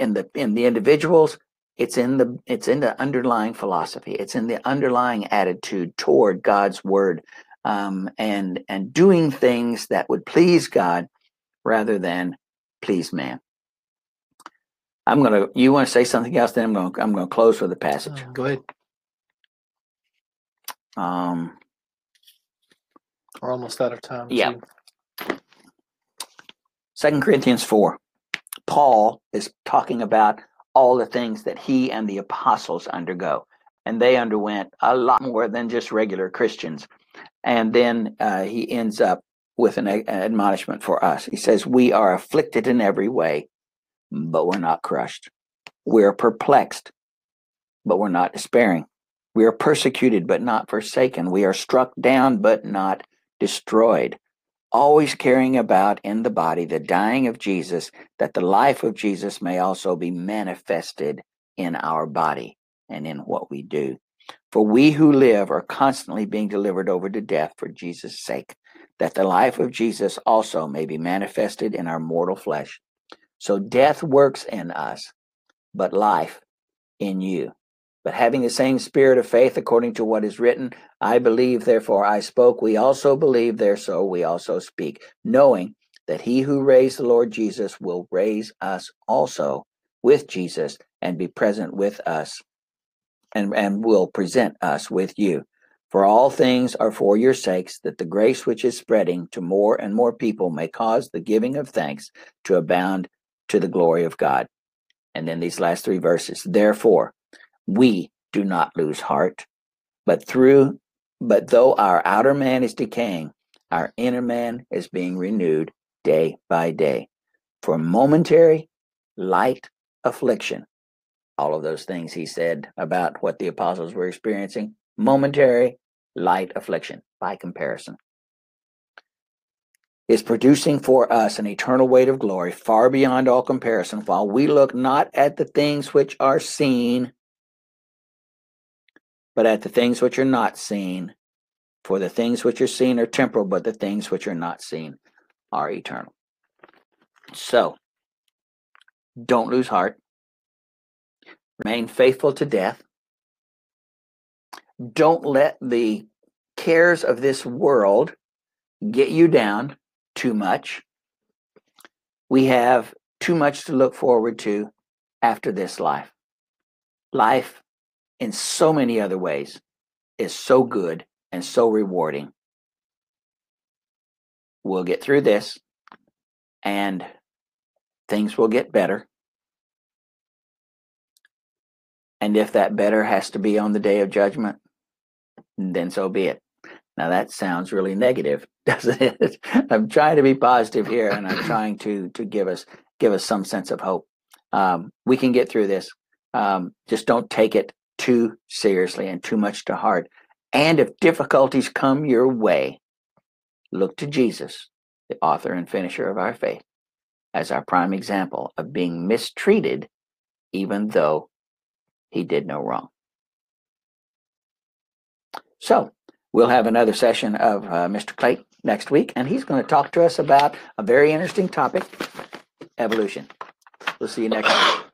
in the in the individuals. It's in the it's in the underlying philosophy. It's in the underlying attitude toward God's word um, and and doing things that would please God rather than please man. I'm gonna, you want to say something else, then I'm gonna, I'm gonna close with the passage. Uh, Go ahead. Um, We're almost out of time. Yeah. too. Second Corinthians four, Paul is talking about all the things that he and the apostles undergo, and they underwent a lot more than just regular Christians. And then uh, he ends up with an, an admonishment for us. He says, "We are afflicted in every way, but we're not crushed. We are perplexed, but we're not despairing. We are persecuted, but not forsaken. We are struck down, but not destroyed." always carrying about in the body the dying of Jesus, that the life of Jesus may also be manifested in our body and in what we do. For we who live are constantly being delivered over to death for Jesus' sake, that the life of Jesus also may be manifested in our mortal flesh. So death works in us, but life in you. But having the same spirit of faith according to what is written, I believe, therefore I spoke. We also believe, there so we also speak, knowing that he who raised the Lord Jesus will raise us also with Jesus and be present with us and, and will present us with you. For all things are for your sakes, that the grace which is spreading to more and more people may cause the giving of thanks to abound to the glory of God. And then these last three verses. Therefore, we do not lose heart, but through but though our outer man is decaying, our inner man is being renewed day by day. For momentary light affliction, all of those things he said about what the apostles were experiencing, momentary light affliction by comparison, is producing for us an eternal weight of glory far beyond all comparison, while we look not at the things which are seen, but at the things which are not seen. For the things which are seen are temporal, but the things which are not seen are eternal. So, don't lose heart. Remain faithful to death. Don't let the cares of this world get you down too much. We have too much to look forward to after this life. Life, in so many other ways, is so good and so rewarding. We'll get through this and things will get better. And if that better has to be on the day of judgment, then so be it. Now that sounds really negative, doesn't it? I'm trying to be positive here and I'm trying to to give us give us some sense of hope. Um, we can get through this. Um, just don't take it too seriously and too much to heart. And if difficulties come your way, look to Jesus, the author and finisher of our faith, as our prime example of being mistreated, even though he did no wrong. So, we'll have another session of uh, Mr. Clay next week, and he's going to talk to us about a very interesting topic evolution. We'll see you next week.